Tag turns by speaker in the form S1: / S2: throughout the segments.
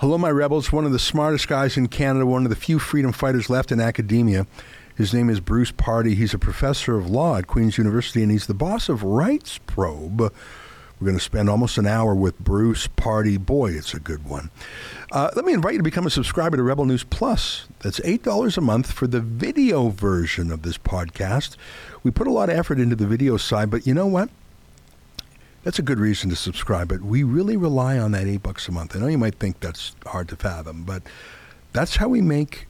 S1: Hello, my rebels. One of the smartest guys in Canada, one of the few freedom fighters left in academia. His name is Bruce Pardy. He's a professor of law at Queen's University, and he's the boss of Rights Probe. We're going to spend almost an hour with Bruce Pardy. Boy, it's a good one. Uh, let me invite you to become a subscriber to Rebel News Plus. That's $8 a month for the video version of this podcast. We put a lot of effort into the video side, but you know what? That's a good reason to subscribe, but we really rely on that eight bucks a month. I know you might think that's hard to fathom, but that's how we make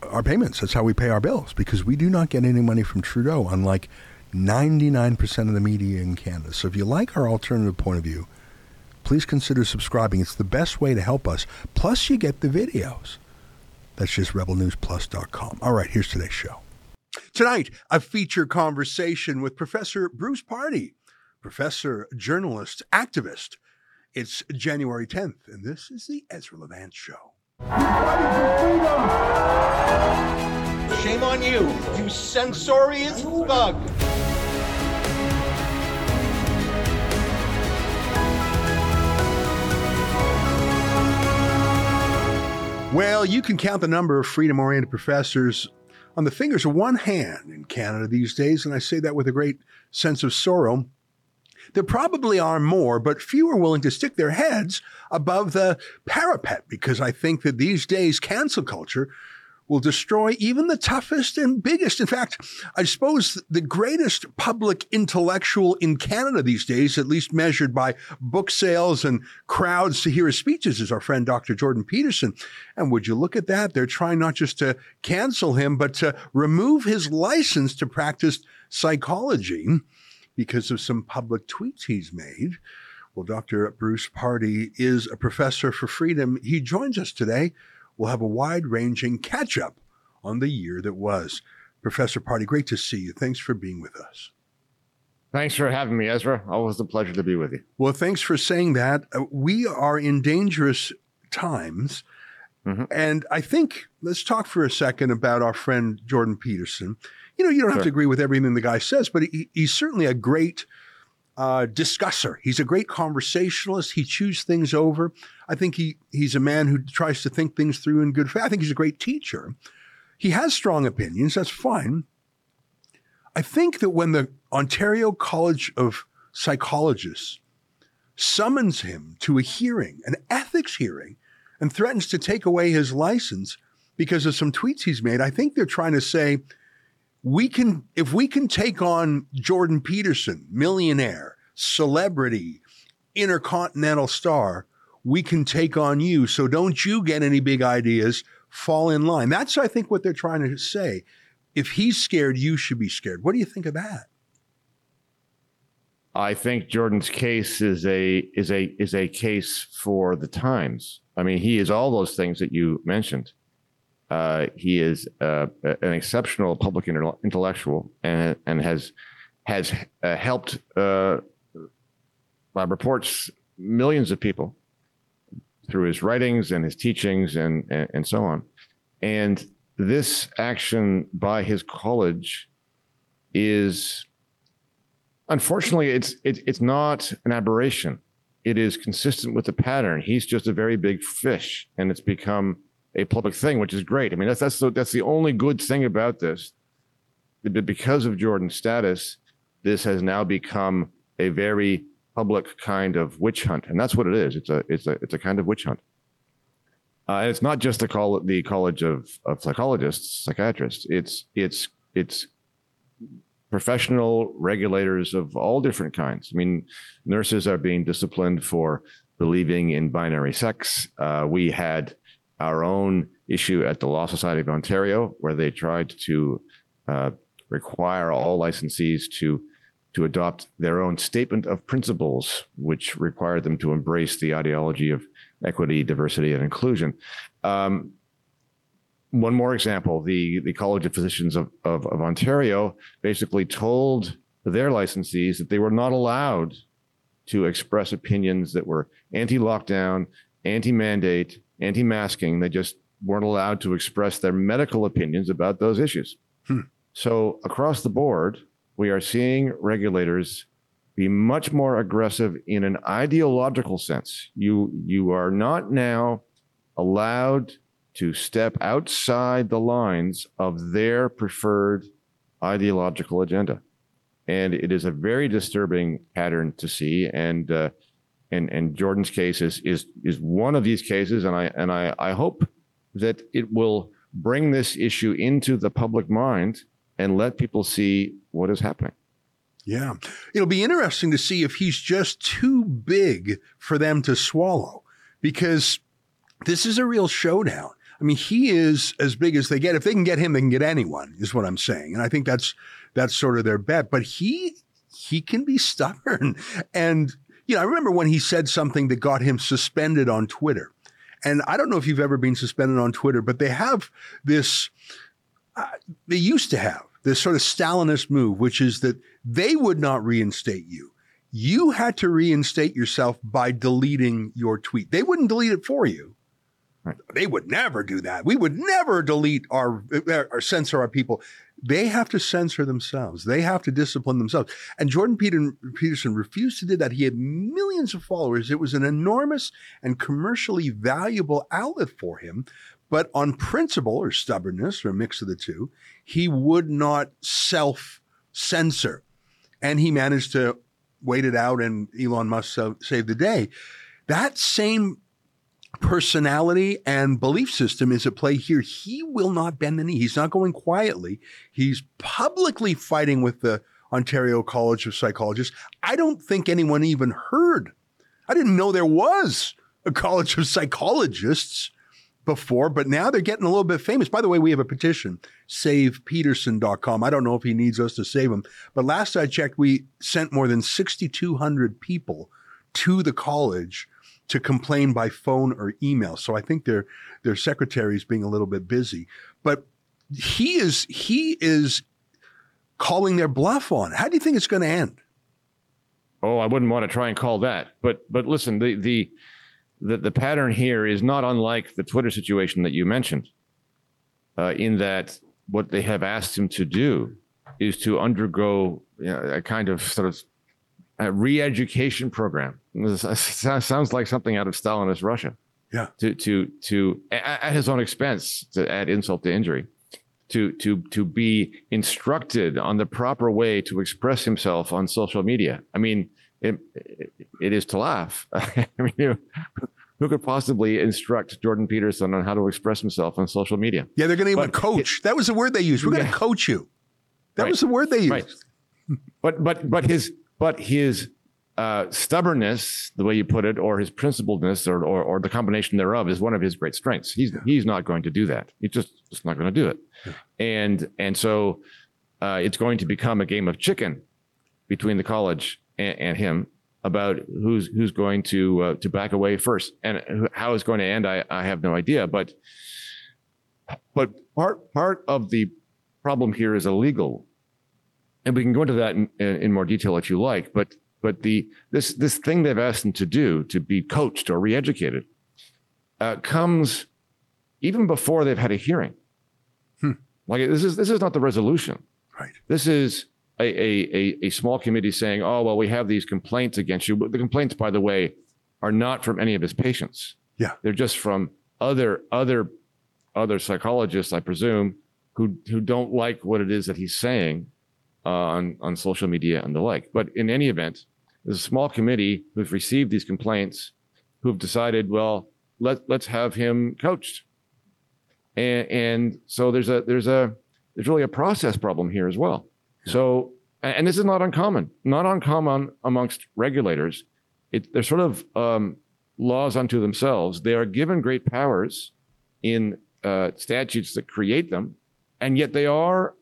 S1: our payments. That's how we pay our bills because we do not get any money from Trudeau, unlike 99% of the media in Canada. So if you like our alternative point of view, please consider subscribing. It's the best way to help us. Plus, you get the videos. That's just rebelnewsplus.com. All right, here's today's show. Tonight, a feature conversation with Professor Bruce Pardy professor, journalist, activist. It's January 10th, and this is the Ezra Levant Show.
S2: Shame on you, you censorious thug.
S1: Well, you can count the number of freedom oriented professors on the fingers of one hand in Canada these days, and I say that with a great sense of sorrow. There probably are more, but few are willing to stick their heads above the parapet because I think that these days cancel culture will destroy even the toughest and biggest. In fact, I suppose the greatest public intellectual in Canada these days, at least measured by book sales and crowds to hear his speeches, is our friend Dr. Jordan Peterson. And would you look at that? They're trying not just to cancel him, but to remove his license to practice psychology because of some public tweets he's made. Well, Dr. Bruce Pardy is a professor for freedom. He joins us today. We'll have a wide ranging catch up on the year that was. Professor Pardy, great to see you. Thanks for being with us.
S3: Thanks for having me, Ezra. Always a pleasure to be with you.
S1: Well, thanks for saying that. Uh, we are in dangerous times. Mm-hmm. And I think let's talk for a second about our friend Jordan Peterson you know, you don't have to agree with everything the guy says, but he, he's certainly a great uh, discusser. He's a great conversationalist. He chews things over. I think he he's a man who tries to think things through in good faith. I think he's a great teacher. He has strong opinions. That's fine. I think that when the Ontario College of Psychologists summons him to a hearing, an ethics hearing, and threatens to take away his license because of some tweets he's made, I think they're trying to say, we can if we can take on Jordan Peterson, millionaire, celebrity, intercontinental star, we can take on you. So don't you get any big ideas, fall in line. That's I think what they're trying to say. If he's scared, you should be scared. What do you think of that?
S3: I think Jordan's case is a is a is a case for the times. I mean, he is all those things that you mentioned. Uh, he is uh, an exceptional public intellectual and and has has uh, helped uh, reports millions of people through his writings and his teachings and, and, and so on. And this action by his college is unfortunately it's it, it's not an aberration. It is consistent with the pattern. He's just a very big fish, and it's become a public thing, which is great. I mean, that's that's the, that's the only good thing about this. Because of Jordan's status, this has now become a very public kind of witch hunt, and that's what it is. It's a it's a it's a kind of witch hunt. Uh, and it's not just the call the College of, of Psychologists, psychiatrists. It's it's it's professional regulators of all different kinds. I mean, nurses are being disciplined for believing in binary sex. Uh, we had our own issue at the Law Society of Ontario, where they tried to uh, require all licensees to to adopt their own statement of principles, which required them to embrace the ideology of equity, diversity, and inclusion. Um, one more example: the the College of Physicians of, of, of Ontario basically told their licensees that they were not allowed to express opinions that were anti-lockdown, anti-mandate, anti masking. They just weren't allowed to express their medical opinions about those issues. Hmm. So, across the board, we are seeing regulators be much more aggressive in an ideological sense. You you are not now allowed to step outside the lines of their preferred ideological agenda, and it is a very disturbing pattern to see. And uh, and and Jordan's case is is is one of these cases, and I and I I hope that it will bring this issue into the public mind and let people see what is happening.
S1: Yeah. It'll be interesting to see if he's just too big for them to swallow because this is a real showdown. I mean, he is as big as they get. If they can get him, they can get anyone, is what I'm saying. And I think that's that's sort of their bet. But he he can be stubborn. And you know, I remember when he said something that got him suspended on Twitter. And I don't know if you've ever been suspended on Twitter, but they have this uh, they used to have this sort of Stalinist move, which is that they would not reinstate you. You had to reinstate yourself by deleting your tweet. They wouldn't delete it for you. Right. They would never do that. We would never delete our or censor our people. They have to censor themselves. They have to discipline themselves. And Jordan Peterson refused to do that. He had millions of followers. It was an enormous and commercially valuable outlet for him. But on principle or stubbornness or a mix of the two, he would not self censor. And he managed to wait it out and Elon Musk saved the day. That same personality and belief system is at play here. He will not bend the knee. He's not going quietly. He's publicly fighting with the Ontario College of Psychologists. I don't think anyone even heard. I didn't know there was a College of Psychologists before, but now they're getting a little bit famous. By the way, we have a petition, savepeterson.com. I don't know if he needs us to save him, but last I checked, we sent more than 6,200 people to the college to complain by phone or email. So I think their their secretaries being a little bit busy, but he is he is calling their bluff on. How do you think it's going to end?
S3: Oh, I wouldn't want to try and call that. But but listen, the the the, the pattern here is not unlike the Twitter situation that you mentioned, uh, in that what they have asked him to do is to undergo you know, a kind of sort of a re-education program. This sounds like something out of Stalinist Russia.
S1: Yeah.
S3: To to to at his own expense to add insult to injury, to to to be instructed on the proper way to express himself on social media. I mean, it, it is to laugh. I mean, who could possibly instruct Jordan Peterson on how to express himself on social media?
S1: Yeah, they're going to even coach. It, that was the word they used. We're yeah. going to coach you. That right. was the word they used. Right.
S3: But but but his but his uh, stubbornness, the way you put it, or his principledness, or, or, or the combination thereof, is one of his great strengths. He's yeah. he's not going to do that. He's just just not going to do it. Yeah. And and so uh, it's going to become a game of chicken between the college and, and him about who's who's going to uh, to back away first and how it's going to end. I, I have no idea, but but part part of the problem here is illegal, and we can go into that in, in more detail if you like. But but the this this thing they've asked them to do to be coached or reeducated uh, comes even before they've had a hearing. Hmm. Like this is this is not the resolution.
S1: Right.
S3: This is a, a, a, small committee saying, oh, well, we have these complaints against you. But the complaints, by the way, are not from any of his patients.
S1: Yeah.
S3: They're just from other, other, other psychologists, I presume, who, who don't like what it is that he's saying uh, on, on social media and the like. But in any event, there's a small committee who've received these complaints who've decided, well, let, let's have him coached. And, and so there's a, there's a, there's really a process problem here as well. So, and this is not uncommon, not uncommon amongst regulators. It, they're sort of um, laws unto themselves. They are given great powers in uh, statutes that create them, and yet they are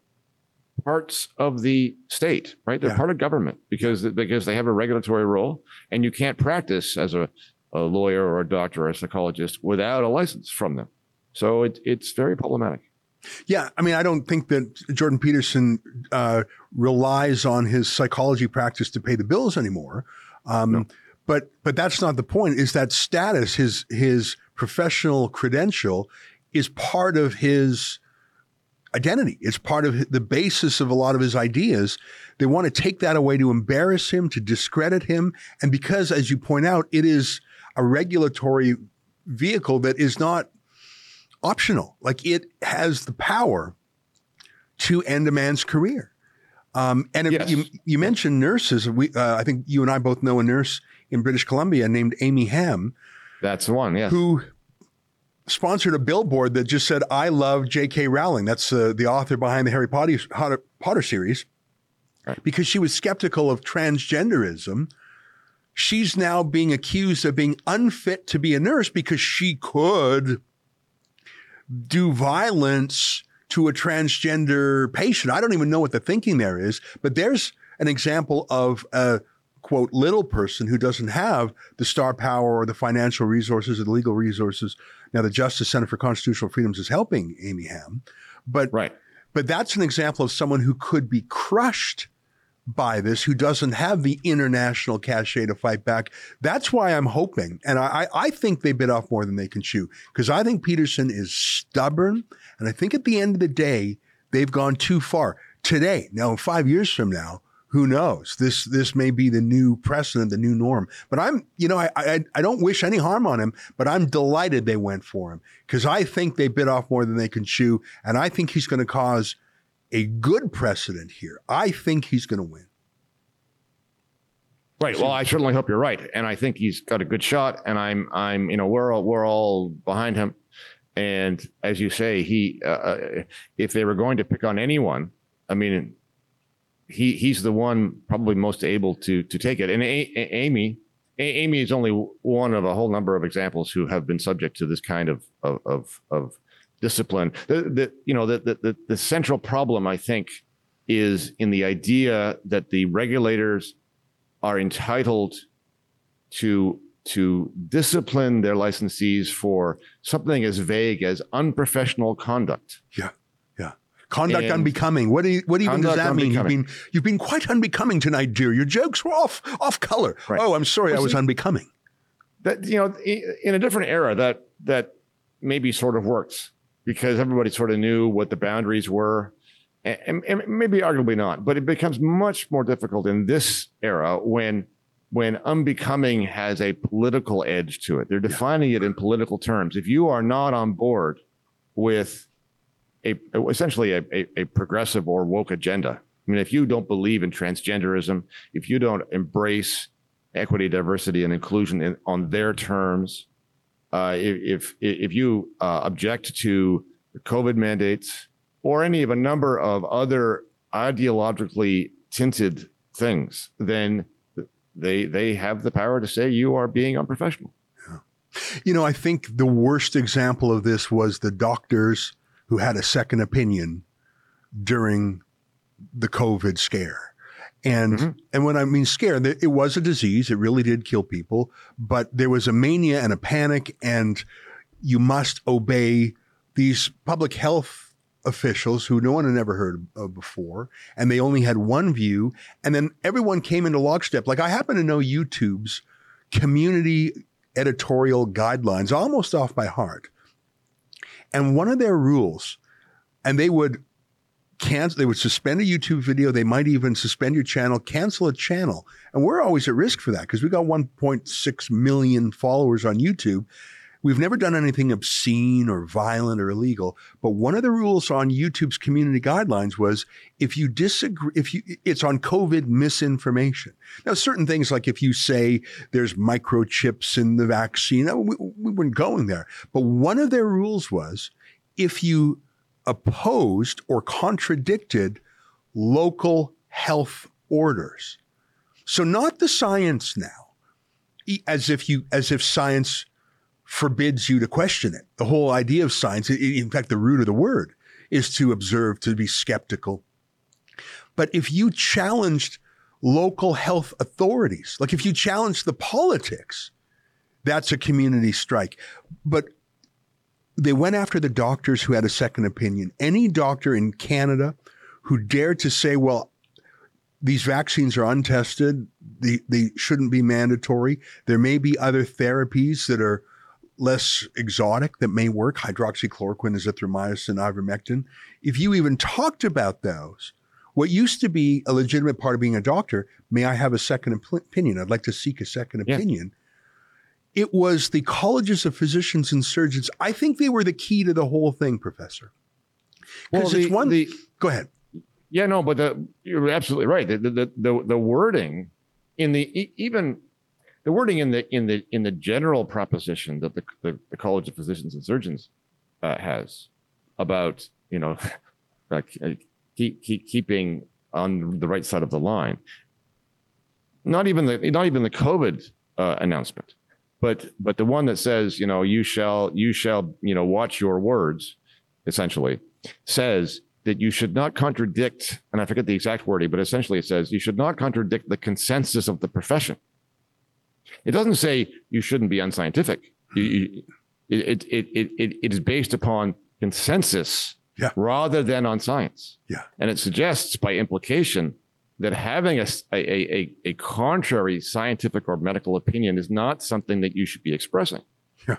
S3: parts of the state, right? They're yeah. part of government because because they have a regulatory role, and you can't practice as a, a lawyer or a doctor or a psychologist without a license from them. So it, it's very problematic.
S1: Yeah, I mean, I don't think that Jordan Peterson uh, relies on his psychology practice to pay the bills anymore. Um, no. But but that's not the point. Is that status his his professional credential is part of his identity. It's part of the basis of a lot of his ideas They want to take that away to embarrass him, to discredit him. And because, as you point out, it is a regulatory vehicle that is not optional. Like it has the power to end a man's career. Um, and
S3: Yes.
S1: you, you mentioned nurses. We, uh, I think you and I both know a nurse in British Columbia named Amy Hamm
S3: That's the one. Yes.
S1: who sponsored a billboard that just said, I love J.K. Rowling. That's uh, the author behind the Harry Potter, Potter, Potter series.
S3: Right.
S1: Because she was skeptical of transgenderism. She's now being accused of being unfit to be a nurse because she could do violence to a transgender patient. I don't even know what the thinking there is, but there's an example of a quote little person who doesn't have the star power or the financial resources or the legal resources. Now, the Justice Center for Constitutional Freedoms is helping Amy Hamm, but
S3: right.
S1: but that's an example of someone who could be crushed by this, who doesn't have the international cachet to fight back. That's why I'm hoping, and I, I I think they bit off more than they can chew, because I think Peterson is stubborn, and I think at the end of the day, they've gone too far. Today, now five years from now, who knows? This this may be the new precedent, the new norm. But I'm, you know, I I, I don't wish any harm on him, but I'm delighted they went for him because I think they bit off more than they can chew, and I think he's going to cause a good precedent here. I think he's going to win.
S3: Right. Well, I certainly hope you're right, and I think he's got a good shot. And I'm, I'm, you know, we're all, we're all behind him. And as you say, he, uh, uh, if they were going to pick on anyone, I mean, he, he's the one probably most able to to take it. And a- A- Amy, a- Amy is only one of a whole number of examples who have been subject to this kind of of of, of discipline. The, the you know the, the the central problem I think is in the idea that the regulators are entitled to to discipline their licensees for something as vague as unprofessional conduct.
S1: Conduct
S3: And-
S1: unbecoming. What, do you, what even does that mean? You've been you've been quite unbecoming tonight, dear. Your jokes were off off color.
S3: Right.
S1: Oh, I'm sorry,
S3: Well,
S1: I was
S3: see-
S1: unbecoming.
S3: That you know, in a different era, that that maybe sort of works because everybody sort of knew what the boundaries were, and, and, and maybe arguably not. But it becomes much more difficult in this era when when unbecoming has a political edge to it. They're defining it in political terms. If you are not on board with a essentially a, a, a progressive or woke agenda. I mean, if you don't believe in transgenderism, if you don't embrace equity, diversity, and inclusion in, on their terms, uh, if, if you uh, object to COVID mandates or any of a number of other ideologically tinted things, then they they have the power to say you are being unprofessional. Yeah.
S1: You know, I think the worst example of this was the doctors who had a second opinion during the COVID scare. And
S3: Mhm.
S1: and when I mean scare, it was a disease. It really did kill people, but there was a mania and a panic, and you must obey these public health officials who no one had ever heard of before, and they only had one view. And then everyone came into lockstep. Like I happen to know YouTube's community editorial guidelines almost off by heart. And one of their rules, and they would cancel, they would suspend a YouTube video. They might even suspend your channel, cancel a channel. And we're always at risk for that because we got 1.6 million followers on YouTube. We've never done anything obscene or violent or illegal. But one of the rules on YouTube's community guidelines was if you disagree, if you, it's on COVID misinformation. Now, certain things like if you say there's microchips in the vaccine, we, we weren't going there. But one of their rules was if you opposed or contradicted local health orders. So not the science now, as if you, as if science forbids you to question it. The whole idea of science, in fact, the root of the word is to observe, to be skeptical. But if you challenged local health authorities, like if you challenged the politics, that's a community strike. But they went after the doctors who had a second opinion. Any doctor in Canada who dared to say, well, these vaccines are untested, they, they shouldn't be mandatory. There may be other therapies that are less exotic that may work. Hydroxychloroquine, azithromycin, ivermectin. If you even talked about those, What used to be a legitimate part of being a doctor, may I have a second op- opinion? I'd like to seek a second
S3: Yeah.
S1: opinion. It was the colleges of physicians and surgeons. I think they were the key to the whole thing, Professor. Because it's one.
S3: the-
S1: go ahead.
S3: Yeah, no, but the, you're absolutely right. The, the the the wording in the even the wording in the in the in the general proposition that the the, the College of Physicians and Surgeons uh, has about you know uh, keep, keep keeping on the right side of the line. Not even the not even the COVID uh, announcement, but but the one that says you know you shall you shall you know watch your words, essentially says that you should not contradict, and I forget the exact wording, but essentially it says you should not contradict the consensus of the profession. It doesn't say you shouldn't be unscientific. You, you, it, it, it, it, it is based upon consensus
S1: Yeah.
S3: rather than on science.
S1: Yeah.
S3: And it suggests by implication that having a a a contrary scientific or medical opinion is not something that you should be expressing
S1: Yeah,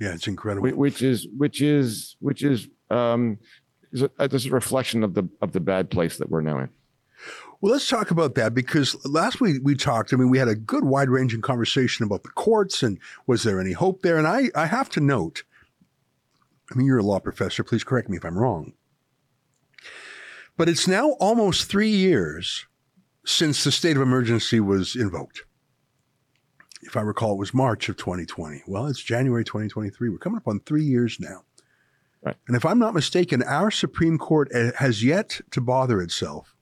S1: Yeah. it's incredible.
S3: whi- which is which is which is um is a, a, just a reflection of the of the bad place that we're now in.
S1: Well, let's talk about that because last week we talked. I mean, we had a good, wide ranging conversation about the courts and was there any hope there? And I, I have to note, I mean, you're a law professor. Please correct me if I'm wrong. But it's now almost three years since the state of emergency was invoked. If I recall, it was March of 2020. Well, it's January 2023. We're coming up on three years now.
S3: Right.
S1: And if I'm not mistaken, our Supreme Court eh, has yet to bother itself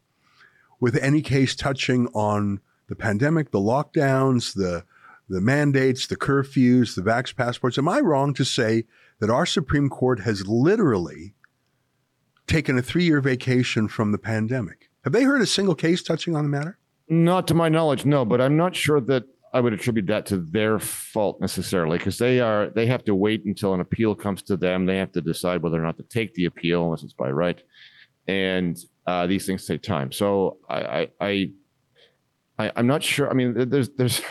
S1: with any case touching on the pandemic, the lockdowns, the the mandates, the curfews, the vax passports. Am I wrong to say that our Supreme Court has literally taken a three year vacation from the pandemic? Have they heard a single case touching on the matter?
S3: Not to my knowledge, no, but I'm not sure that I would attribute that to their fault necessarily because they are they have to wait until an appeal comes to them. They have to decide whether or not to take the appeal unless it's by right, and uh, these things take time. So I I, I I'm not sure. I mean, there's there's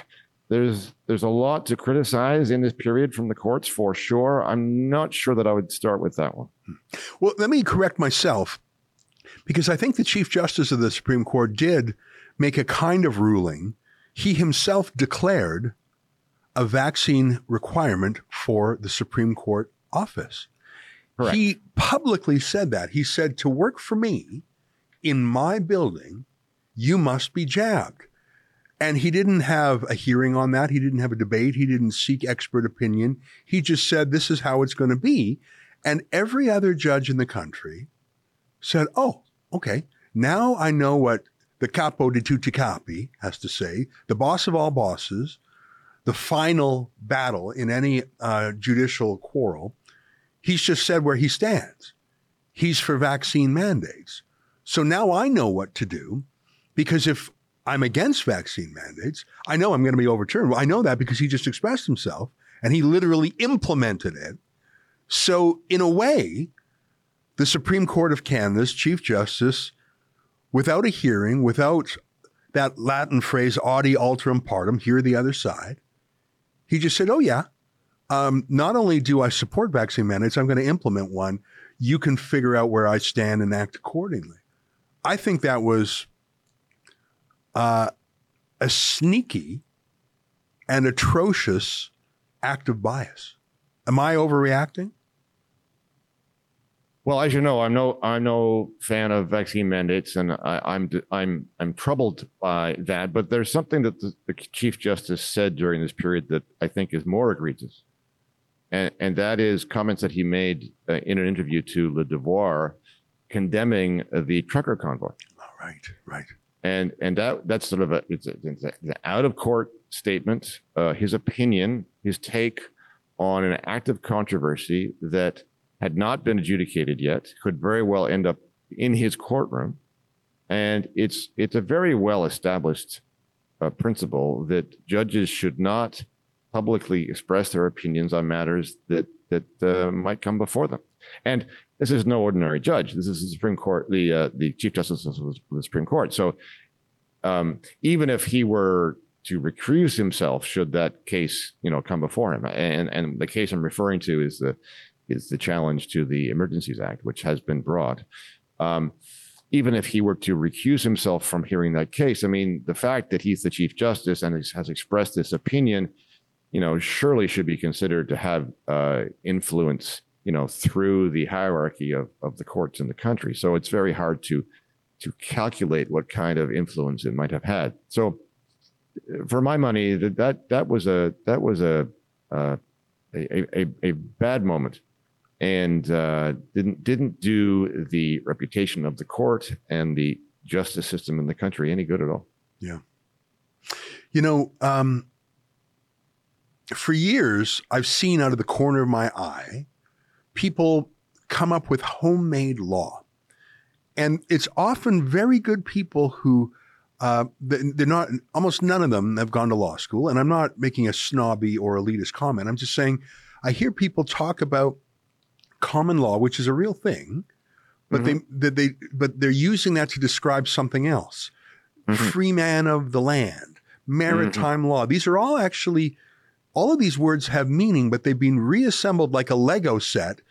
S3: there's there's a lot to criticize in this period from the courts for sure. I'm not sure that I would start with that one.
S1: Well, let me correct myself because I think the Chief Justice of the Supreme Court did make a kind of ruling. He himself declared a vaccine requirement for the Supreme Court office.
S3: Correct.
S1: He publicly said that. He said, to work for me in my building, you must be jabbed. And he didn't have a hearing on that. He didn't have a debate. He didn't seek expert opinion. He just said, this is how it's going to be. And every other judge in the country said, oh, okay, now I know what the capo di tutti capi has to say, the boss of all bosses, the final battle in any uh, judicial quarrel. He's just said where he stands. He's for vaccine mandates. So now I know what to do because if I'm against vaccine mandates, I know I'm going to be overturned. Well, I know that because he just expressed himself and he literally implemented it. So, in a way, the Supreme Court of Canada's Chief Justice, without a hearing, without that Latin phrase, audi alteram partem, hear the other side, he just said, Oh, yeah, um, not only do I support vaccine mandates, I'm going to implement one. You can figure out where I stand and act accordingly. I think that was uh, a sneaky and atrocious act of bias. Am I overreacting?
S3: Well, as you know, I'm no I'm no fan of vaccine mandates, and I, I'm I'm I'm troubled by that. But there's something that the, the Chief Justice said during this period that I think is more egregious, and and that is comments that he made uh, in an interview to Le Devoir, condemning the trucker convoy,
S1: All right, right.
S3: and and that that's sort of a it's, a, it's a- an out of court statement, uh, his opinion, his take on an active controversy that had not been adjudicated yet, could very well end up in his courtroom. And it's it's a very well established uh, principle that judges should not publicly express their opinions on matters that that uh, might come before them. And this is no ordinary judge. This is the Supreme Court, the uh, the Chief Justice of the Supreme Court. So um, even if he were to recuse himself, should that case you know come before him, and and the case I'm referring to is the is the challenge to the Emergencies Act, which has been brought. Um, even if he were to recuse himself from hearing that case, I mean, the fact that he's the Chief Justice and has expressed this opinion, you know, surely should be considered to have uh, influence, you know, through the hierarchy of, of the courts in the country. So it's very hard to to calculate what kind of influence it might have had. So, for my money, that that, that was a that was a uh, a, a, a bad moment and uh, didn't didn't do the reputation of the court and the justice system in the country any good at all.
S1: Yeah, you know, um, for years I've seen out of the corner of my eye people come up with homemade law, and it's often very good people who. Uh, they're not. Almost none of them have gone to law school, and I'm not making a snobby or elitist comment. I'm just saying, I hear people talk about common law, which is a real thing, but mm-hmm. they, they, they but they're using that to describe something else. Mm-hmm. Free man of the land, maritime mm-hmm. law. These are all actually all of these words have meaning, but they've been reassembled like a Lego set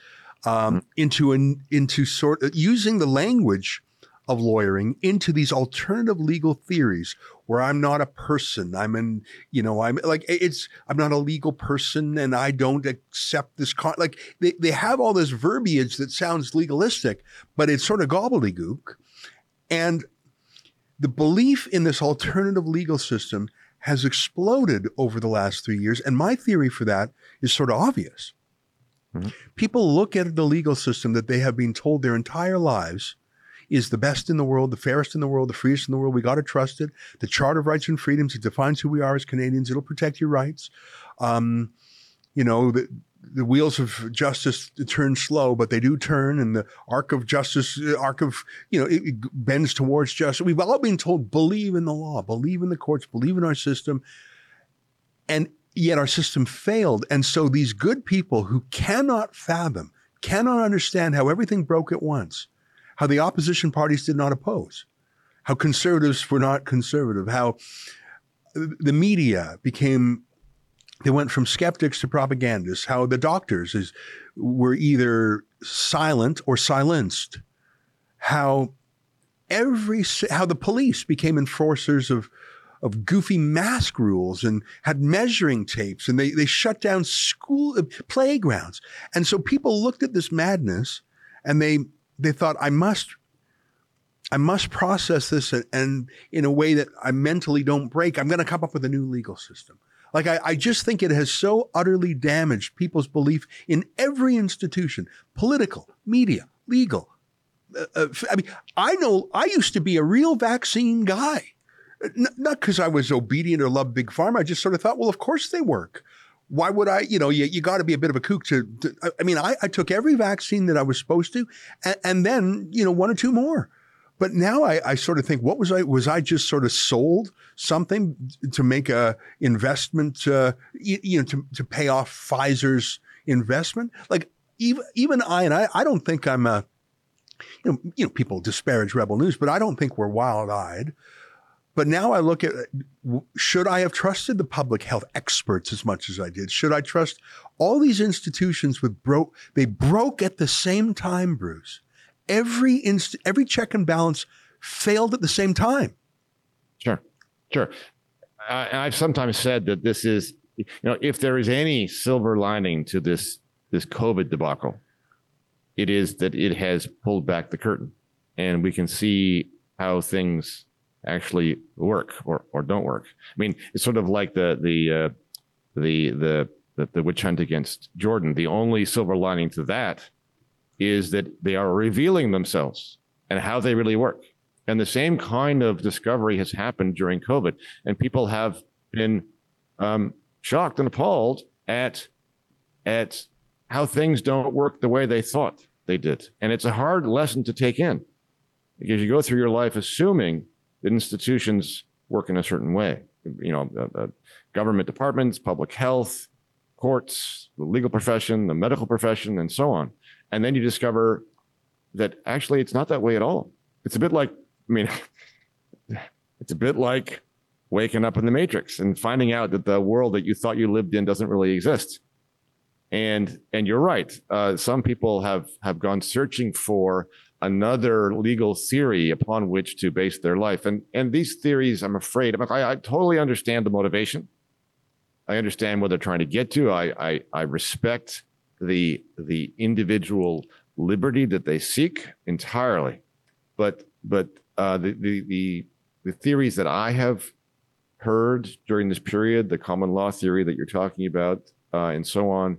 S1: um, mm-hmm. into an into sort of using the language of lawyering into these alternative legal theories where I'm not a person. I'm in, you know, I'm like, it's, I'm not a legal person and I don't accept this. Con-. Like they, they have all this verbiage that sounds legalistic, but it's sort of gobbledygook. And the belief in this alternative legal system has exploded over the last three years. And my theory for that is sort of obvious. Mm-hmm. People look at the legal system that they have been told their entire lives is the best in the world, the fairest in the world, the freest in the world. We got to trust it. The Charter of Rights and Freedoms, it defines who we are as Canadians. It'll protect your rights. Um, you know, the, the wheels of justice turn slow, but they do turn, and the arc of justice, uh, arc of, you know, it, it bends towards justice. We've all been told, believe in the law, believe in the courts, believe in our system. And yet our system failed. And so these good people who cannot fathom, cannot understand how everything broke at once, how the opposition parties did not oppose, how conservatives were not conservative, how uh, the media became they went from skeptics to propagandists, how the doctors is, were either silent or silenced, how every how the police became enforcers of of goofy mask rules and had measuring tapes and they, they shut down school uh, playgrounds. And so people looked at this madness and they they thought I must I must process this and, and in a way that I mentally don't break. I'm going to come up with a new legal system. Like I, I just think it has so utterly damaged people's belief in every institution, political, media, legal. Uh, uh, I mean, I know I used to be a real vaccine guy, N- not because I was obedient or loved big pharma. I just sort of thought, well, of course they work why would I, you know, you, you got to be a bit of a kook to, to I mean, I, I, took every vaccine that I was supposed to and, and, then, you know, one or two more. But now I, I, sort of think, what was I, was I just sort of sold something to make a investment, uh, you, you, know, to, to pay off Pfizer's investment? Like even, even I, and I, I don't think I'm a, you know, you know, people disparage Rebel News, but I don't think we're wild eyed. But now I look at should I have trusted the public health experts as much as I did? Should I trust all these institutions with broke they broke at the same time, Bruce. Every inst- every check and balance failed at the same time.
S3: Sure. Sure. I, I've sometimes said that this is you know, if there is any silver lining to this this COVID debacle, it is that it has pulled back the curtain and we can see how things actually work or, or don't work. I mean, it's sort of like the the uh, the, the the the witch hunt against Jordan. The only silver lining to that is that they are revealing themselves and how they really work. And the same kind of discovery has happened during COVID, and people have been um, shocked and appalled at at how things don't work the way they thought they did. And it's a hard lesson to take in because you go through your life assuming that institutions work in a certain way. You know, uh, uh, government departments, public health, courts, the legal profession, the medical profession, and so on. And then you discover that actually it's not that way at all. It's a bit like, I mean, it's a bit like waking up in the matrix and finding out that the world that you thought you lived in doesn't really exist. And and you're right. Uh, some people have have gone searching for another legal theory upon which to base their life. And and these theories, I'm afraid, I, I totally understand the motivation. I understand what they're trying to get to. I I, I respect the the individual liberty that they seek entirely, but but uh, the, the the the theories that I have heard during this period, the common law theory that you're talking about, uh, and so on.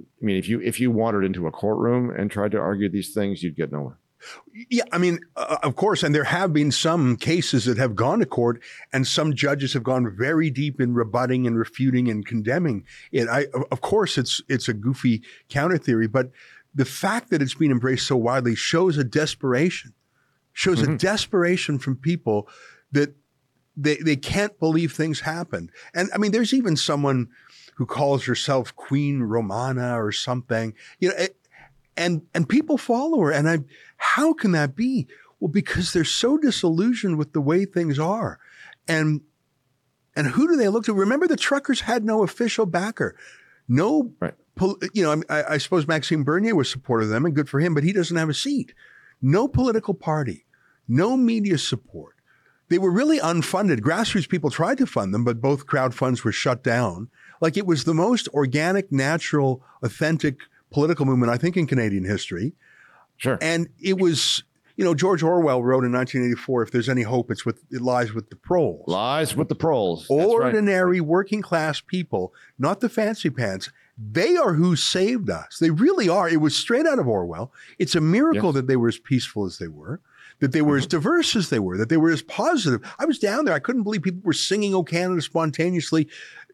S3: I mean, if you if you wandered into a courtroom and tried to argue these things, you'd get nowhere.
S1: Yeah, I mean, uh, of course, and there have been some cases that have gone to court, and some judges have gone very deep in rebutting and refuting and condemning it. I, of course, it's it's a goofy counter theory, but the fact that it's being embraced so widely shows a desperation, shows mm-hmm. a desperation from people that they they can't believe things happened. And I mean, there's even someone who calls herself Queen Romana or something. You know, it, and and people follow her. And I, how can that be? Well, because they're so disillusioned with the way things are, and and who do they look to? Remember, the truckers had no official backer, no. Right. You know, I, I suppose Maxime Bernier was supportive of them, and good for him, but he doesn't have a seat. No political party, no media support. They were really unfunded. Grassroots people tried to fund them, but both crowd funds were shut down. Like it was the most organic, natural, authentic political movement, I think, in Canadian history.
S3: Sure.
S1: And it was, you know, George Orwell wrote in 1984, if there's any hope, it's with, it lies with the proles.
S3: Lies with the proles.
S1: Ordinary right. working class people, not the fancy pants. They are who saved us. They really are. It was straight out of Orwell. It's a miracle yes. that they were as peaceful as they were that they were as mm-hmm. diverse as they were, that they were as positive. I was down there. I couldn't believe people were singing "O Canada" spontaneously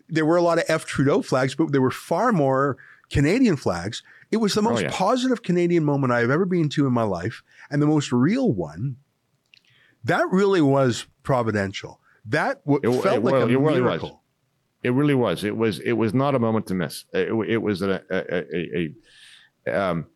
S1: there were a lot of F Trudeau flags, but there were far more Canadian flags. It was the oh, most oh, yeah. positive Canadian moment I have ever been to in my life, and the most real one. That really was providential. That w- it, felt it, like a it really miracle.
S3: Was. It really was. It was. It was not a moment to miss. It, it was a a, a, a, um,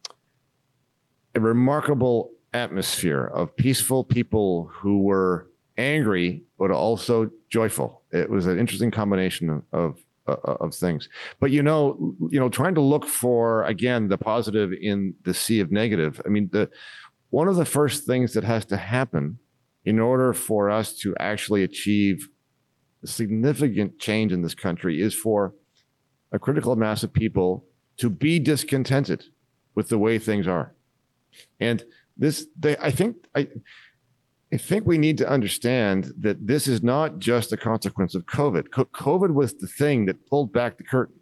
S3: a remarkable atmosphere of peaceful people who were angry but also joyful. It was an interesting combination of, of Uh, uh, of things. But you know, you know, trying to look for again the positive in the sea of negative. I mean, the one of the first things that has to happen in order for us to actually achieve significant change in this country is for a critical mass of people to be discontented with the way things are. And this, they, I think, I, I think we need to understand that this is not just a consequence of COVID. COVID was the thing that pulled back the curtain.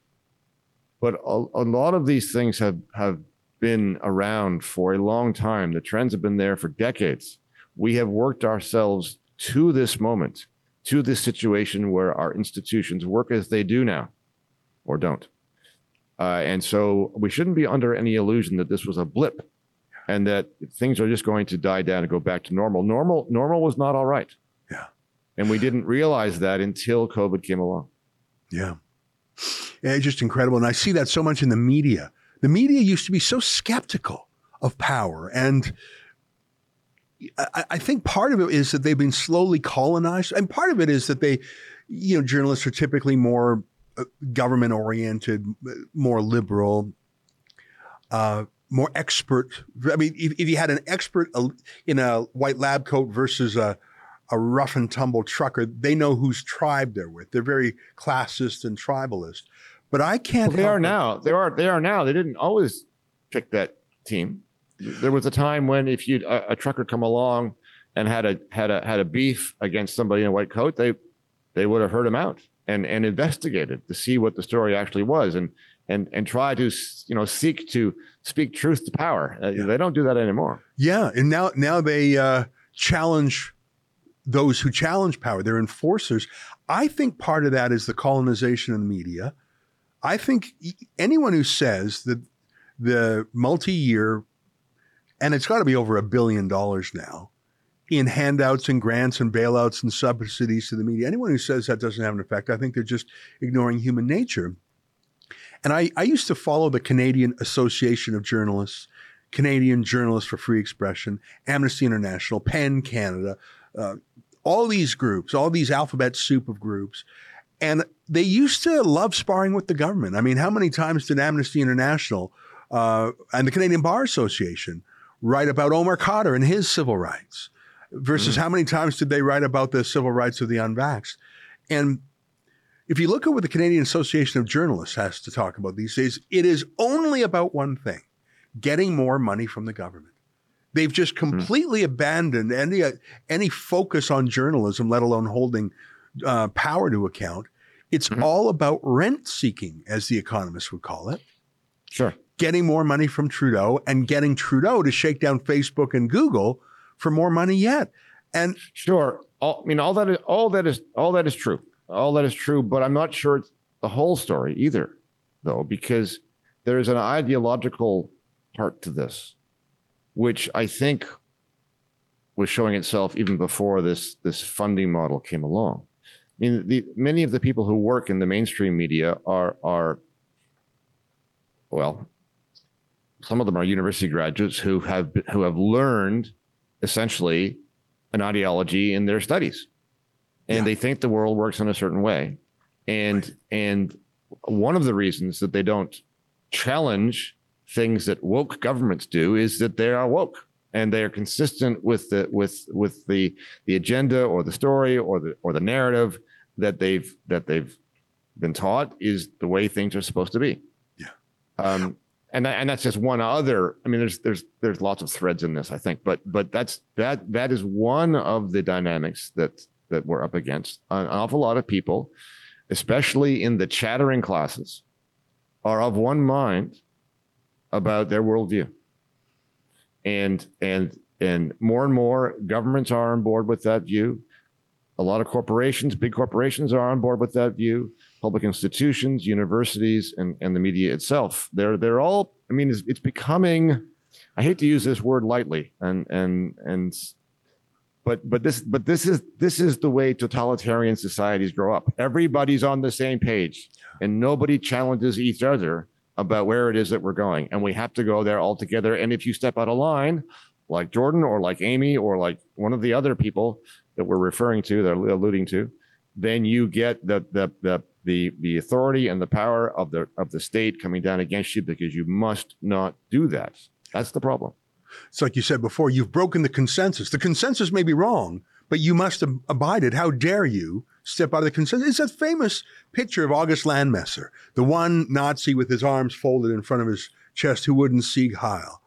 S3: But a, a, lot of these things have, have been around for a long time. The trends have been there for decades. We have worked ourselves to this moment, to this situation where our institutions work as they do now or don't. Uh, and so we shouldn't be under any illusion that this was a blip and that things are just going to die down and go back to normal. Normal, normal was not all right.
S1: Yeah.
S3: And we didn't realize that until COVID came along.
S1: Yeah. It's just incredible. And I see that so much in the media. The media used to be so skeptical of power. And I, I think part of it is that they've been slowly colonized. And part of it is that they, you know, journalists are typically more uh, government oriented, more liberal. Uh, more expert. I mean, if, if you had an expert uh, in a white lab coat versus a, a rough and tumble trucker, they know whose tribe they're with. They're very classist and tribalist. But I can't.
S3: Well, they are it. now. They are. They are now. They didn't always pick that team. There was a time when if you a, a trucker come along and had a had a had a beef against somebody in a white coat, they they would have heard him out and and investigated to see what the story actually was. And and and try to you know seek to speak truth to power. Uh, yeah. They don't do that anymore.
S1: Yeah, and now now they uh, challenge those who challenge power. They're enforcers. I think part of that is the colonization of the media. I think anyone who says that the multi-year, and it's got to be over a billion dollars now, in handouts and grants and bailouts and subsidies to the media. Anyone who says that doesn't have an effect, I think they're just ignoring human nature. And I, I used to follow the Canadian Association of Journalists, Canadian Journalists for Free Expression, Amnesty International, PEN Canada, uh, all these groups, all these alphabet soup of groups. And they used to love sparring with the government. I mean, how many times did Amnesty International uh, and the Canadian Bar Association write about Omar Khadr and his civil rights versus
S3: Mm-hmm.
S1: how many times did they write about the civil rights of the unvaxxed? And if you look at what the Canadian Association of Journalists has to talk about these days, it is only about one thing getting more money from the government. They've just
S3: Mm-hmm.
S1: completely abandoned any, uh, any focus on journalism, let alone holding uh, power to account. It's
S3: Mhm.
S1: all about rent seeking, as the economists would call it
S3: Sure.
S1: getting more money from Trudeau and getting Trudeau to shake down Facebook and Google for more money yet. And
S3: Sure. All, I mean, all that is all that is all that is true. All that is true, but I'm not sure it's the whole story either, though, because there is an ideological part to this, which I think was showing itself even before this this funding model came along. I mean, the many of the people who work in the mainstream media are are well, some of them are university graduates who have who have learned essentially an ideology in their studies and
S1: Yeah.
S3: they think the world works in a certain way and and one of the reasons that they don't challenge things that woke governments do is that they are woke and they are consistent with the with with the the agenda or the story or the or the narrative that they've that they've been taught is the way things are supposed to be
S1: Yeah.
S3: um and and that's just one other i mean there's there's there's lots of threads in this i think but but that's that that is one of the dynamics that that we're up against an awful lot of people especially in the chattering classes are of one mind about their worldview. And and and more and more governments are on board with that view. A lot of corporations big corporations are on board with that view. Public institutions universities and and the media itself. They're they're all i mean it's, it's becoming i hate to use this word lightly and and and but but this but this is this is the way totalitarian societies grow up. Everybody's on the same page and nobody challenges each other about where it is that we're going. And we have to go there all together. And if you step out of line like jordan or like amy or like one of the other people that we're referring to that are alluding to then you get the the the the, the authority and the power of the of the state coming down against you because you must not do that. That's the problem
S1: it's like you said before, you've broken the consensus. The consensus may be wrong, but you must ab- abide it. How dare you step out of the consensus? It's that famous picture of August Landmesser, the one Nazi with his arms folded in front of his chest who wouldn't Sieg Heil.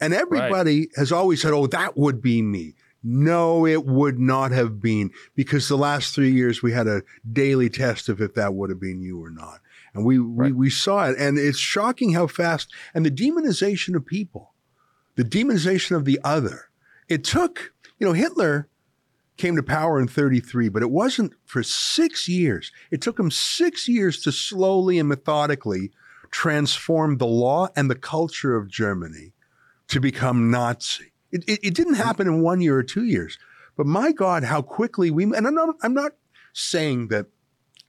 S1: And everybody has always said, oh, that would be me. No, it would not have been because the last three years we had a daily test of if that would have been you or not. And we, we, we saw it. And it's shocking how fast and the demonization of people, the demonization of the other. It took, you know, Hitler came to power in 33, but it wasn't for six years. It took him six years to slowly and methodically transform the law and the culture of Germany to become Nazi. It, it, it didn't happen in one year or two years. But my God, how quickly we, and I'm not, I'm not saying that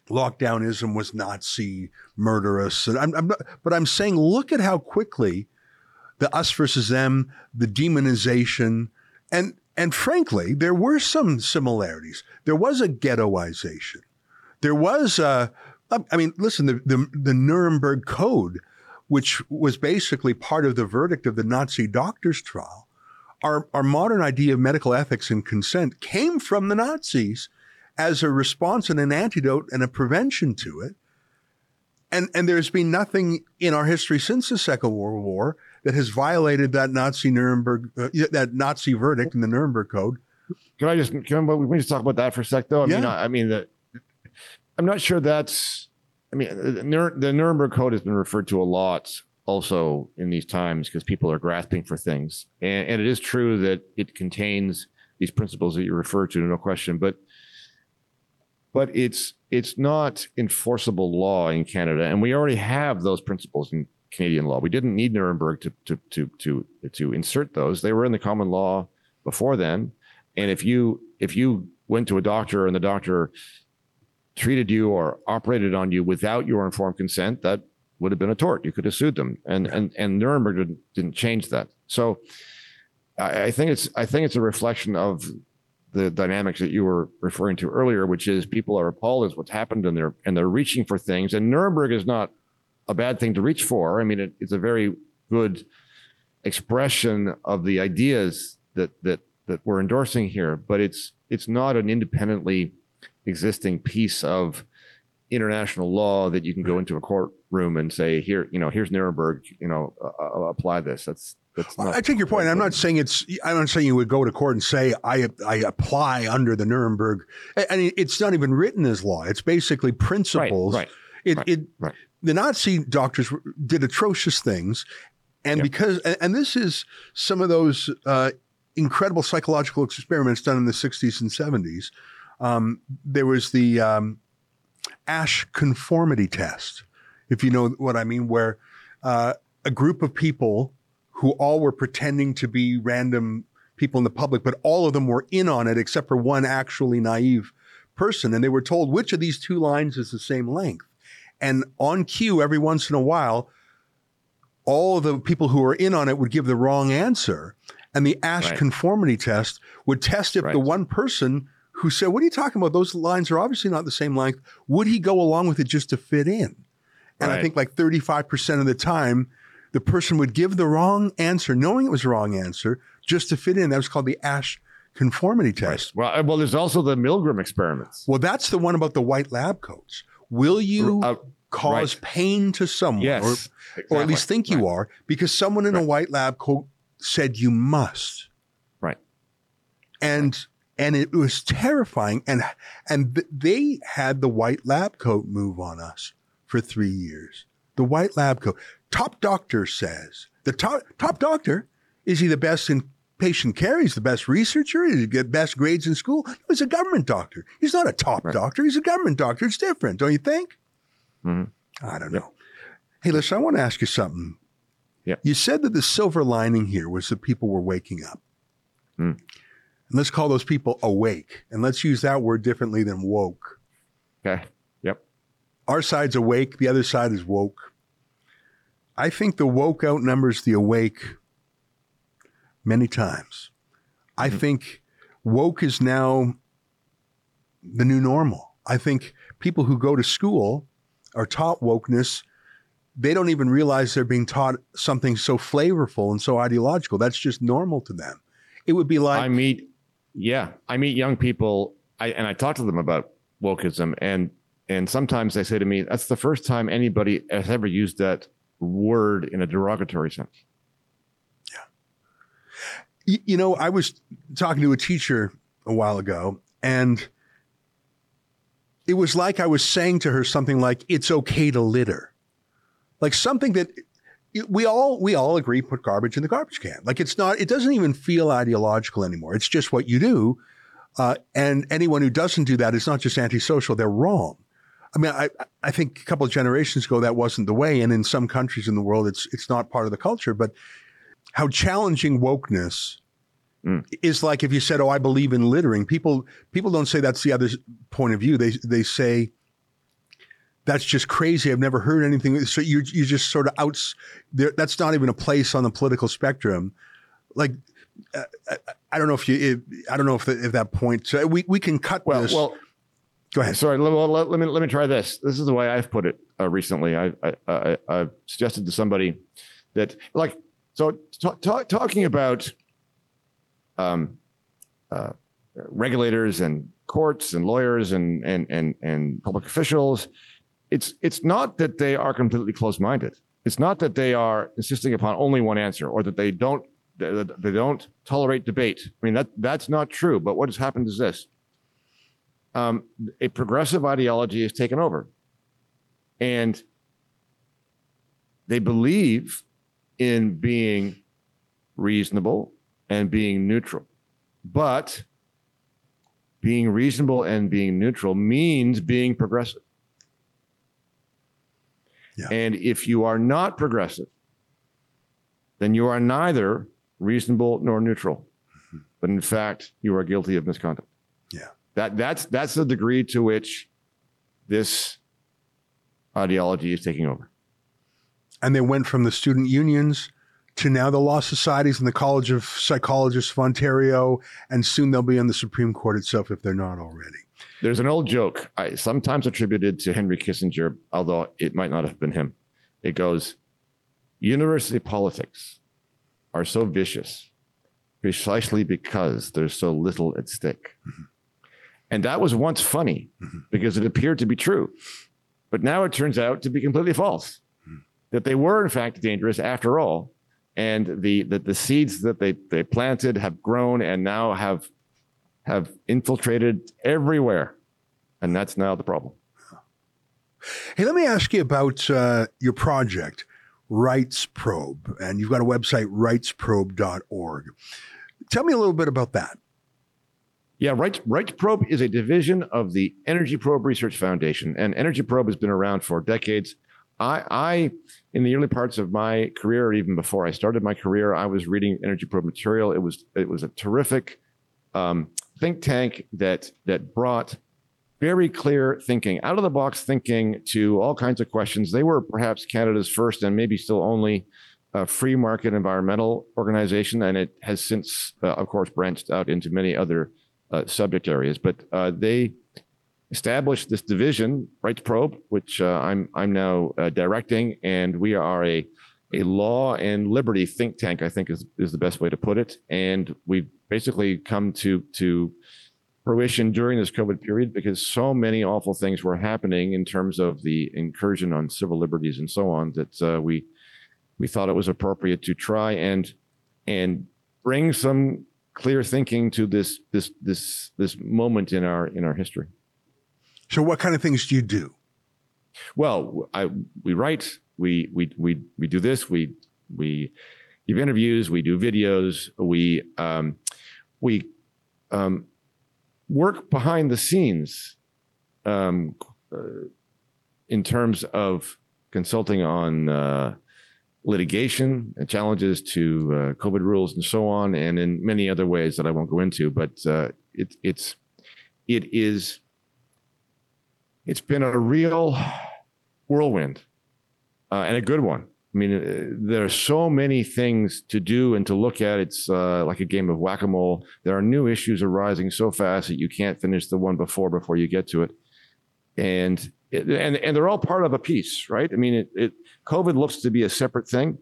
S1: lockdownism was Nazi murderous, and I'm, I'm not, but I'm saying look at how quickly the us versus them, the demonization, and and frankly, there were some similarities. There was a ghettoization. There was a, um, I mean, listen, the, the, the Nuremberg Code, which was basically part of the verdict of the Nazi doctor's trial, our, our modern idea of medical ethics and consent came from the Nazis as a response and an antidote and a prevention to it. And, and there's been nothing in our history since the Second World War that has violated that Nazi Nuremberg, uh, that Nazi verdict in the Nuremberg Code.
S3: Can I just can we, we just talk about that for a sec though? I mean,
S1: Yeah.
S3: I, I mean the, I'm not sure that's. I mean, the, the Nuremberg Code has been referred to a lot also in these times because people are grasping for things, and, and it is true that it contains these principles that you refer to, no question. But but it's it's not enforceable law in Canada, and we already have those principles in Canadian law. We didn't need Nuremberg to to to to to insert those; they were in the common law before then. And if you if you went to a doctor and the doctor treated you or operated on you without your informed consent, that would have been a tort. You could have sued them, and and and Nuremberg didn't, didn't change that. So I, I think it's I think it's a reflection of the dynamics that you were referring to earlier, which is people are appalled at what's happened and they're and they're reaching for things. And Nuremberg is not a bad thing to reach for. I mean, it, it's a very good expression of the ideas that that that we're endorsing here, but it's it's not an independently existing piece of international law that you can go into a courtroom and say, here, you know, here's Nuremberg, you know, uh, uh, apply this. That's.
S1: I take your point. I'm not saying it's. I'm not saying you would go to court and say I I apply under the Nuremberg. I mean, it's not even written as law. It's basically
S3: right,
S1: principles.
S3: right.
S1: It
S3: right,
S1: it
S3: right.
S1: The Nazi doctors did atrocious things, and
S3: Yep.
S1: because and, and this is some of those uh, incredible psychological experiments done in the 60s and 70s. Um, there was the um, Asch conformity test, if you know what I mean, where uh, a group of people who all were pretending to be random people in the public, but all of them were in on it except for one actually naive person. And they were told which of these two lines is the same length. And on cue, every once in a while, all of the people who were in on it would give the wrong answer. And the Asch
S3: Right.
S1: conformity test would test if the one person who said, What are you talking about? Those lines are obviously not the same length. Would he go along with it just to fit in? And I think like 35% of the time, the person would give the wrong answer, knowing it was the wrong answer, just to fit in. That was called the Asch conformity test.
S3: Well, uh, well, there's also the Milgram experiments.
S1: Well, that's the one about the white lab coats. Will you
S3: Uh,
S1: cause
S3: right.
S1: pain to someone,
S3: yes,
S1: or, or at least
S3: exactly.
S1: think you are, because someone in a white lab coat said you must,
S3: Right.
S1: and and it was terrifying, and and they had the white lab coat move on us for three years. The white lab coat. Top doctor says the top top doctor is he the best in patient care? He's the best researcher. He get best grades in school? He's a government doctor. He's not a top
S3: Right.
S1: doctor. He's a government doctor. It's different, don't you think?
S3: Mhm.
S1: I don't
S3: Yep.
S1: know. Hey, listen, I want to ask you something.
S3: Yep.
S1: You said that the silver lining here was that people were waking up.
S3: Hmm.
S1: And let's call those people awake. And let's use that word differently than woke.
S3: Okay. Yep.
S1: Our side's awake, the other side is woke. I think the woke outnumbers the awake many times. I
S3: Mhm.
S1: think woke is now the new normal. I think people who go to school are taught wokeness. They don't even realize they're being taught something so flavorful and so ideological. That's just normal to them. It would be like
S3: I meet, yeah, I meet young people, I, and I talk to them about wokeism, and and sometimes they say to me, "That's the first time anybody has ever used that word in a derogatory sense."
S1: Y- You know, I was talking to a teacher a while ago, and it was like I was saying to her something like, "It's okay to litter," like something that we all we all agree put garbage in the garbage can. Like it's not, it doesn't even feel ideological anymore. It's just what you do, uh, and anyone who doesn't do that is not just antisocial; they're wrong. I mean, I I think a couple of generations ago that wasn't the way, and in some countries in the world, it's it's not part of the culture, but how challenging wokeness
S3: Mm.
S1: is like if you said, "Oh, I believe in littering." People people don't say that's the other point of view. They they say that's just crazy. I've never heard anything. So you you just sort of outs. There, that's not even a place on the political spectrum. Like uh, I, I don't know if you. If, I don't know if, the, if that point. So we we can cut
S3: Well,
S1: this.
S3: well,
S1: Go ahead.
S3: sorry. Let, let, let me let me try this. This is the way I've put it uh, recently. I, I I I've suggested to somebody that like so ta- ta- talking about um uh, regulators and courts and lawyers and and and and public officials. It's it's not that they are completely closed minded. It's not that they are insisting upon only one answer or that they don't they don't tolerate debate. I mean that that's not true. But what has happened is this: um, a progressive ideology has taken over, and they believe in being reasonable and being neutral, but being reasonable and being neutral means being progressive.
S1: Yeah.
S3: And if you are not progressive, then you are neither reasonable nor neutral. Mm-hmm. But in fact, you are guilty of misconduct.
S1: Yeah.
S3: That that's that's the degree to which this ideology is taking over.
S1: And they went from the student unions to now the law societies and the College of Psychologists of Ontario, and soon they'll be on the Supreme Court itself if they're not already.
S3: There's an old joke, I sometimes attributed to Henry Kissinger, although it might not have been him. It goes, university politics are so vicious precisely because there's so little at stake. Mm-hmm. And that was once funny mm-hmm. because it appeared to be true. But now it turns out to be completely false. That they were, in fact, dangerous after all. And the, the, the seeds that they, they planted have grown and now have, have infiltrated everywhere. And that's now the problem.
S1: Hey, let me ask you about uh, your project, Rights Probe. And you've got a website, rightsprobe.org. Tell me a little bit about that.
S3: Yeah, Rights, Rights Probe is a division of the Energy Probe Research Foundation, and Energy Probe has been around for decades. I, I, in the early parts of my career, even before I started my career, I was reading Energy Probe material. It was it was a terrific um, think tank that that brought very clear thinking, out of the box thinking to all kinds of questions. They were perhaps Canada's first and maybe still only uh, free market environmental organization, and it has since, uh, of course, branched out into many other uh, subject areas. But uh, they established this division, Rights Probe, which uh, I'm I'm now uh, directing, and we are a a law and liberty think tank. I think is is the best way to put it. And we've basically come to to fruition during this COVID period because so many awful things were happening in terms of the incursion on civil liberties and so on that uh, we we thought it was appropriate to try and and bring some clear thinking to this this this this moment in our in our history.
S1: So, what kind of things do you do?
S3: Well, I we write, we we we we do this, we we give interviews, we do videos, we um, we um, work behind the scenes um, uh, in terms of consulting on uh, litigation and challenges to uh, COVID rules and so on, and in many other ways that I won't go into. But uh, it, it's it is it's been a real whirlwind uh, and a good one. I mean, uh, there are so many things to do and to look at. It's uh, like a game of whack a mole. There are new issues arising so fast that you can't finish the one before before you get to it. And and and they're all part of a piece, right? I mean, it, it COVID looks to be a separate thing.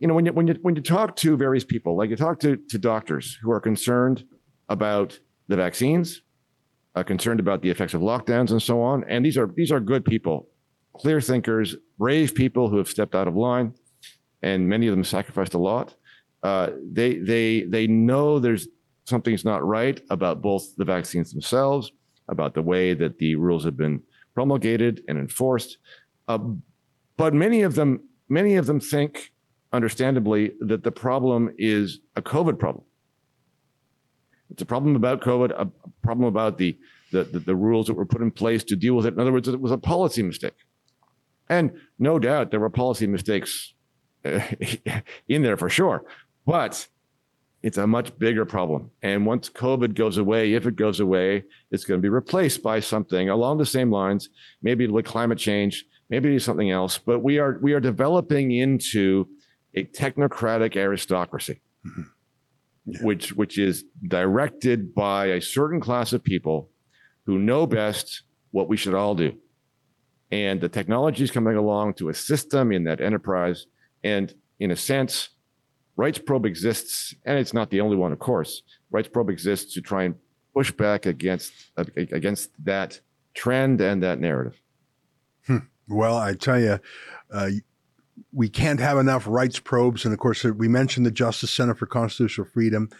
S3: You know, when you when you when you talk to various people, like you talk to to doctors who are concerned about the vaccines, uh, concerned about the effects of lockdowns and so on, and these are these are good people clear thinkers, brave people who have stepped out of line, and many of them sacrificed a lot. Uh, they they they know there's something's not right about both the vaccines themselves, about the way that the rules have been promulgated and enforced. Uh, but many of them many of them think, understandably, that the problem is a COVID problem. It's a problem about COVID, a problem about the the, the, the rules that were put in place to deal with it. In other words, it was a policy mistake. And no doubt there were policy mistakes uh, in there for sure. But it's a much bigger problem. And once COVID goes away, if it goes away, it's going to be replaced by something along the same lines, maybe with climate change, maybe something else. But we are we are developing into a technocratic aristocracy, mm-hmm. Yeah. which which is directed by a certain class of people who know best what we should all do. And the technology is coming along to assist them in that enterprise. And in a sense, Rights Probe exists, and it's not the only one, of course. Rights Probe exists to try and push back against against that trend and that narrative.
S1: Hmm. Well, I tell you, uh, we can't have enough rights probes, and of course, we mentioned the Justice Center for Constitutional Freedom.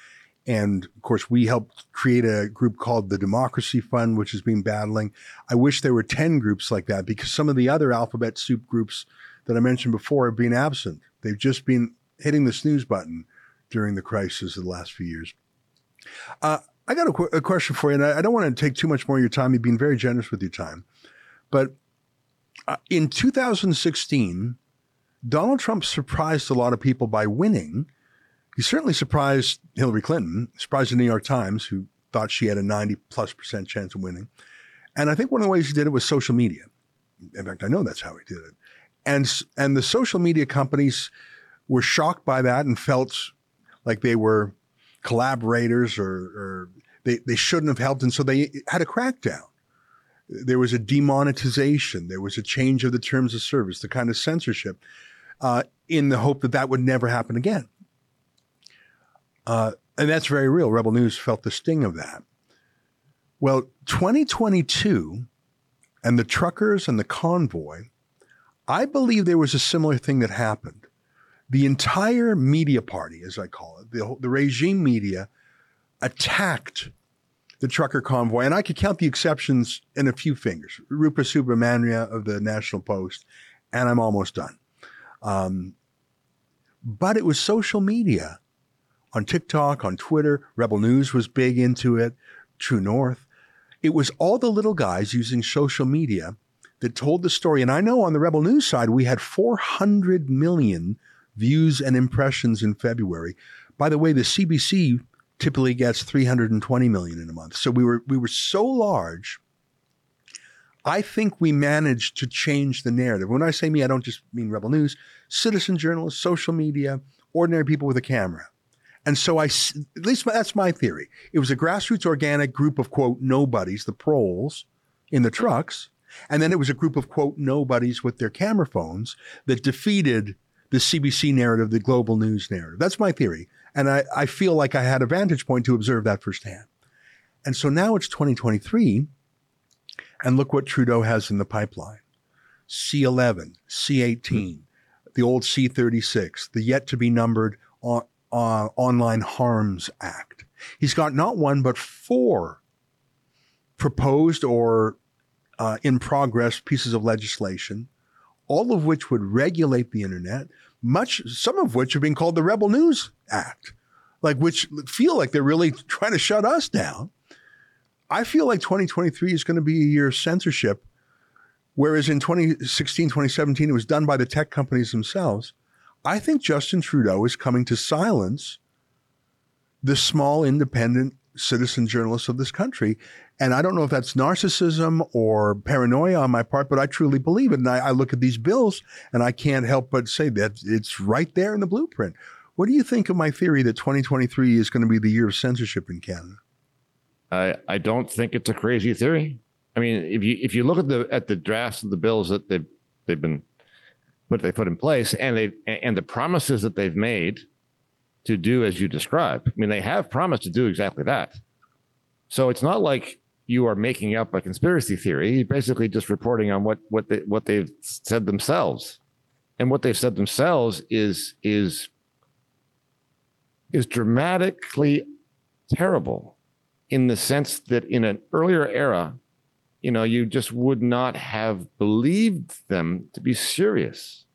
S1: And of course, we helped create a group called the Democracy Fund, which has been battling. I wish there were 10 groups like that because some of the other alphabet soup groups that I mentioned before have been absent. They've just been hitting the snooze button during the crisis of the last few years. Uh, I got a, qu- a, question for you, and I, I, don't want to take too much more of your time. You've been very generous with your time. But uh, in 2016, Donald Trump surprised a lot of people by winning he certainly surprised Hillary Clinton, surprised the New York Times, who thought she had a 90 plus percent chance of winning. And I think one of the ways he did it was social media. In fact, I know that's how he did it. And, and the social media companies were shocked by that and felt like they were collaborators or, or they, they shouldn't have helped. And so they had a crackdown. There was a demonetization. There was a change of the terms of service, the kind of censorship, uh, in the hope that that would never happen again. Uh, and that's very real. Rebel News felt the sting of that. Well, 2022 and the truckers and the convoy, I believe there was a similar thing that happened. The entire media party, as I call it, the, the regime media, attacked the trucker convoy. And I could count the exceptions in a few fingers. Rupa Subramanya of the National Post, and I'm almost done. Um, but it was social media on TikTok, on Twitter. Rebel News was big into it, True North. It was all the little guys using social media that told the story. And I know on the Rebel News side, we had 400 million views and impressions in February. By the way, the CBC typically gets 320 million in a month. So we were we were so large. I think we managed to change the narrative. When I say me, I don't just mean Rebel News, citizen journalists, social media, ordinary people with a camera. And so I, at least that's my theory. It was a grassroots organic group of quote nobodies, the proles in the trucks. And then it was a group of quote nobodies with their camera phones that defeated the CBC narrative, the global news narrative. That's my theory. And I, I feel like I had a vantage point to observe that firsthand. And so now it's 2023, and look what Trudeau has in the pipeline C11, C18, the old C36, the yet to be numbered uh, uh, Online Harms Act. He's got not one, but four proposed or uh, in progress pieces of legislation, all of which would regulate the internet, much some of which are being called the Rebel News Act, like which feel like they're really trying to shut us down. I feel like 2023 is going to be a year of censorship, whereas in 2016, 2017, it was done by the tech companies themselves. I think Justin Trudeau is coming to silence the small independent citizen journalists of this country. And I don't know if that's narcissism or paranoia on my part, but I truly believe it. And I, I, look at these bills and I can't help but say that it's right there in the blueprint. What do you think of my theory that 2023 is going to be the year of censorship in Canada?
S3: I, I don't think it's a crazy theory. I mean, if you if you look at the at the drafts of the bills that they've they've been put they put in place and they and the promises that they've made to do as you describe. I mean, they have promised to do exactly that. So it's not like you are making up a conspiracy theory. You're basically just reporting on what what they what they've said themselves. And what they've said themselves is is is dramatically terrible in the sense that in an earlier era, you know, you just would not have believed them to be serious.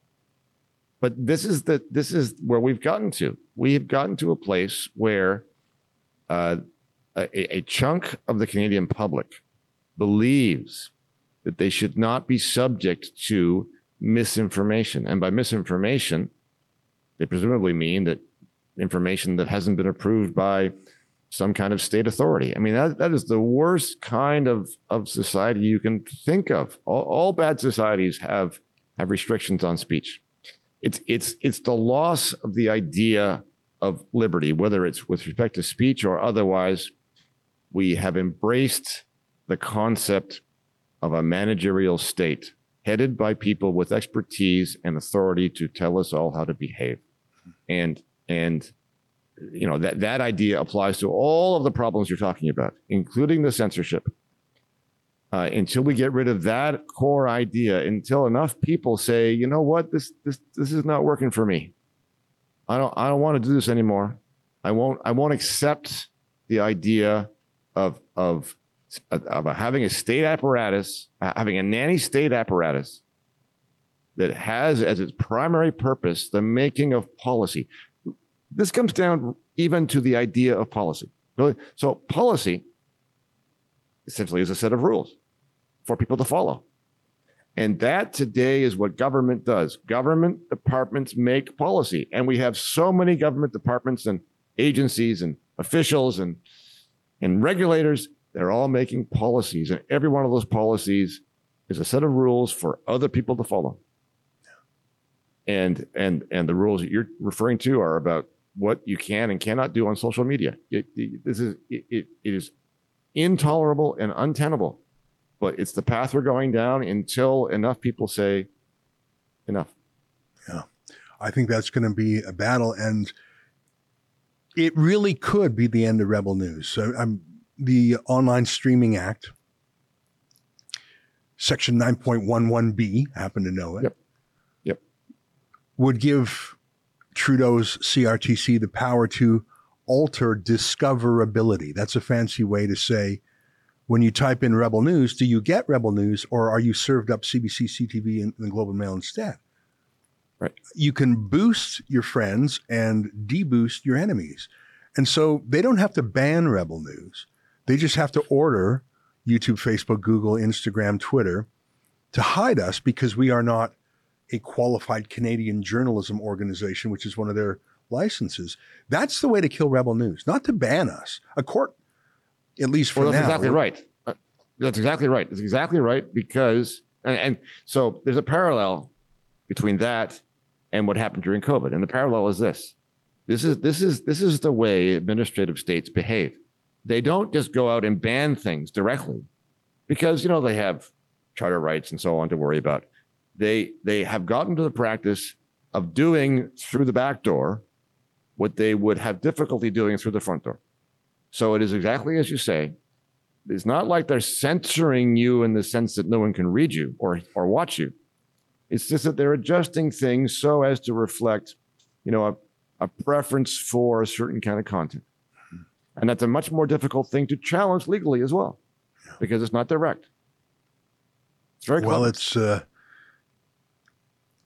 S3: But this is the this is where we've gotten to. We have gotten to a place where uh, a, a chunk of the Canadian public believes that they should not be subject to misinformation, and by misinformation, they presumably mean that information that hasn't been approved by some kind of state authority. I mean, that, that is the worst kind of, of society you can think of. All, all bad societies have have restrictions on speech it's it's it's the loss of the idea of liberty, whether it's with respect to speech or otherwise. We have embraced the concept of a managerial state headed by people with expertise and authority to tell us all how to behave. And and you know that that idea applies to all of the problems you're talking about, including the censorship uh, until we get rid of that core idea, until enough people say, you know what, this this this is not working for me. I don't I don't want to do this anymore. I won't I won't accept the idea of of of having a state apparatus, having a nanny state apparatus that has as its primary purpose the making of policy. This comes down even to the idea of policy. So policy essentially is a set of rules for people to follow. And that today is what government does. Government departments make policy. And we have so many government departments and agencies and officials and, and regulators. They're all making policies. And every one of those policies is a set of rules for other people to follow. And and and the rules that you're referring to are about what you can and cannot do on social media. It, it, this is it, it is intolerable and untenable but it's the path we're going down until enough people say enough.
S1: Yeah. I think that's going to be a battle. And it really could be the end of Rebel News. So, um, the Online Streaming Act, Section 9.11b, happen to know it.
S3: Yep. Yep.
S1: Would give Trudeau's CRTC the power to alter discoverability. That's a fancy way to say when you type in Rebel News, do you get Rebel News or are you served up CBC, CTV, and the Globe and Mail instead?
S3: Right.
S1: You can boost your friends and deboost your enemies. And so they don't have to ban Rebel News. They just have to order YouTube, Facebook, Google, Instagram, Twitter to hide us because we are not a qualified Canadian journalism organization, which is one of their licenses. That's the way to kill Rebel News, not to ban us. A court, at least for
S3: Well, that's
S1: now.
S3: exactly right. Uh, That's exactly right. That's exactly right because, and, and so there's a parallel between that and what happened during COVID. And the parallel is this: this is this is this is the way administrative states behave. They don't just go out and ban things directly, because you know they have charter rights and so on to worry about. They they have gotten to the practice of doing through the back door what they would have difficulty doing through the front door. So it is exactly as you say. It's not like they're censoring you in the sense that no one can read you or or watch you. It's just that they're adjusting things so as to reflect, you know, a, a preference for a certain kind of content. And that's a much more difficult thing to challenge legally as well, because it's not direct. It's very
S1: well,
S3: clever.
S1: it's uh,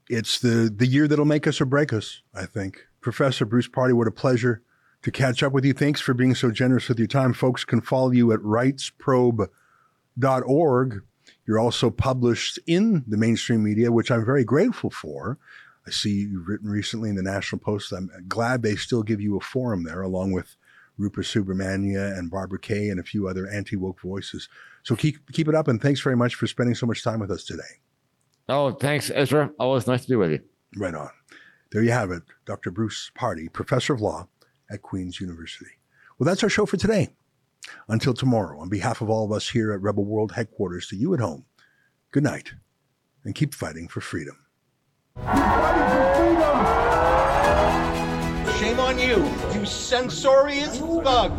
S1: it's the the year that'll make us or break us. I think, Professor Bruce Pardy, what a pleasure to catch up with you. Thanks for being so generous with your time. Folks can follow you at rightsprobe.org. You're also published in the mainstream media, which I'm very grateful for. I see you've written recently in the National Post. I'm glad they still give you a forum there, along with Rupa Subramanya and Barbara Kay and a few other anti woke voices. So keep keep it up, and thanks very much for spending so much time with us today.
S3: oh, thanks, Ezra. Always nice to be with you.
S1: Right on. There you have it, Dr. Bruce Pardy, professor of law at Queen's University. Well, that's our show for today. Until tomorrow, on behalf of all of us here at Rebel World headquarters, to you at home, good night, and keep fighting for freedom.
S2: Shame on you, you censorious bug.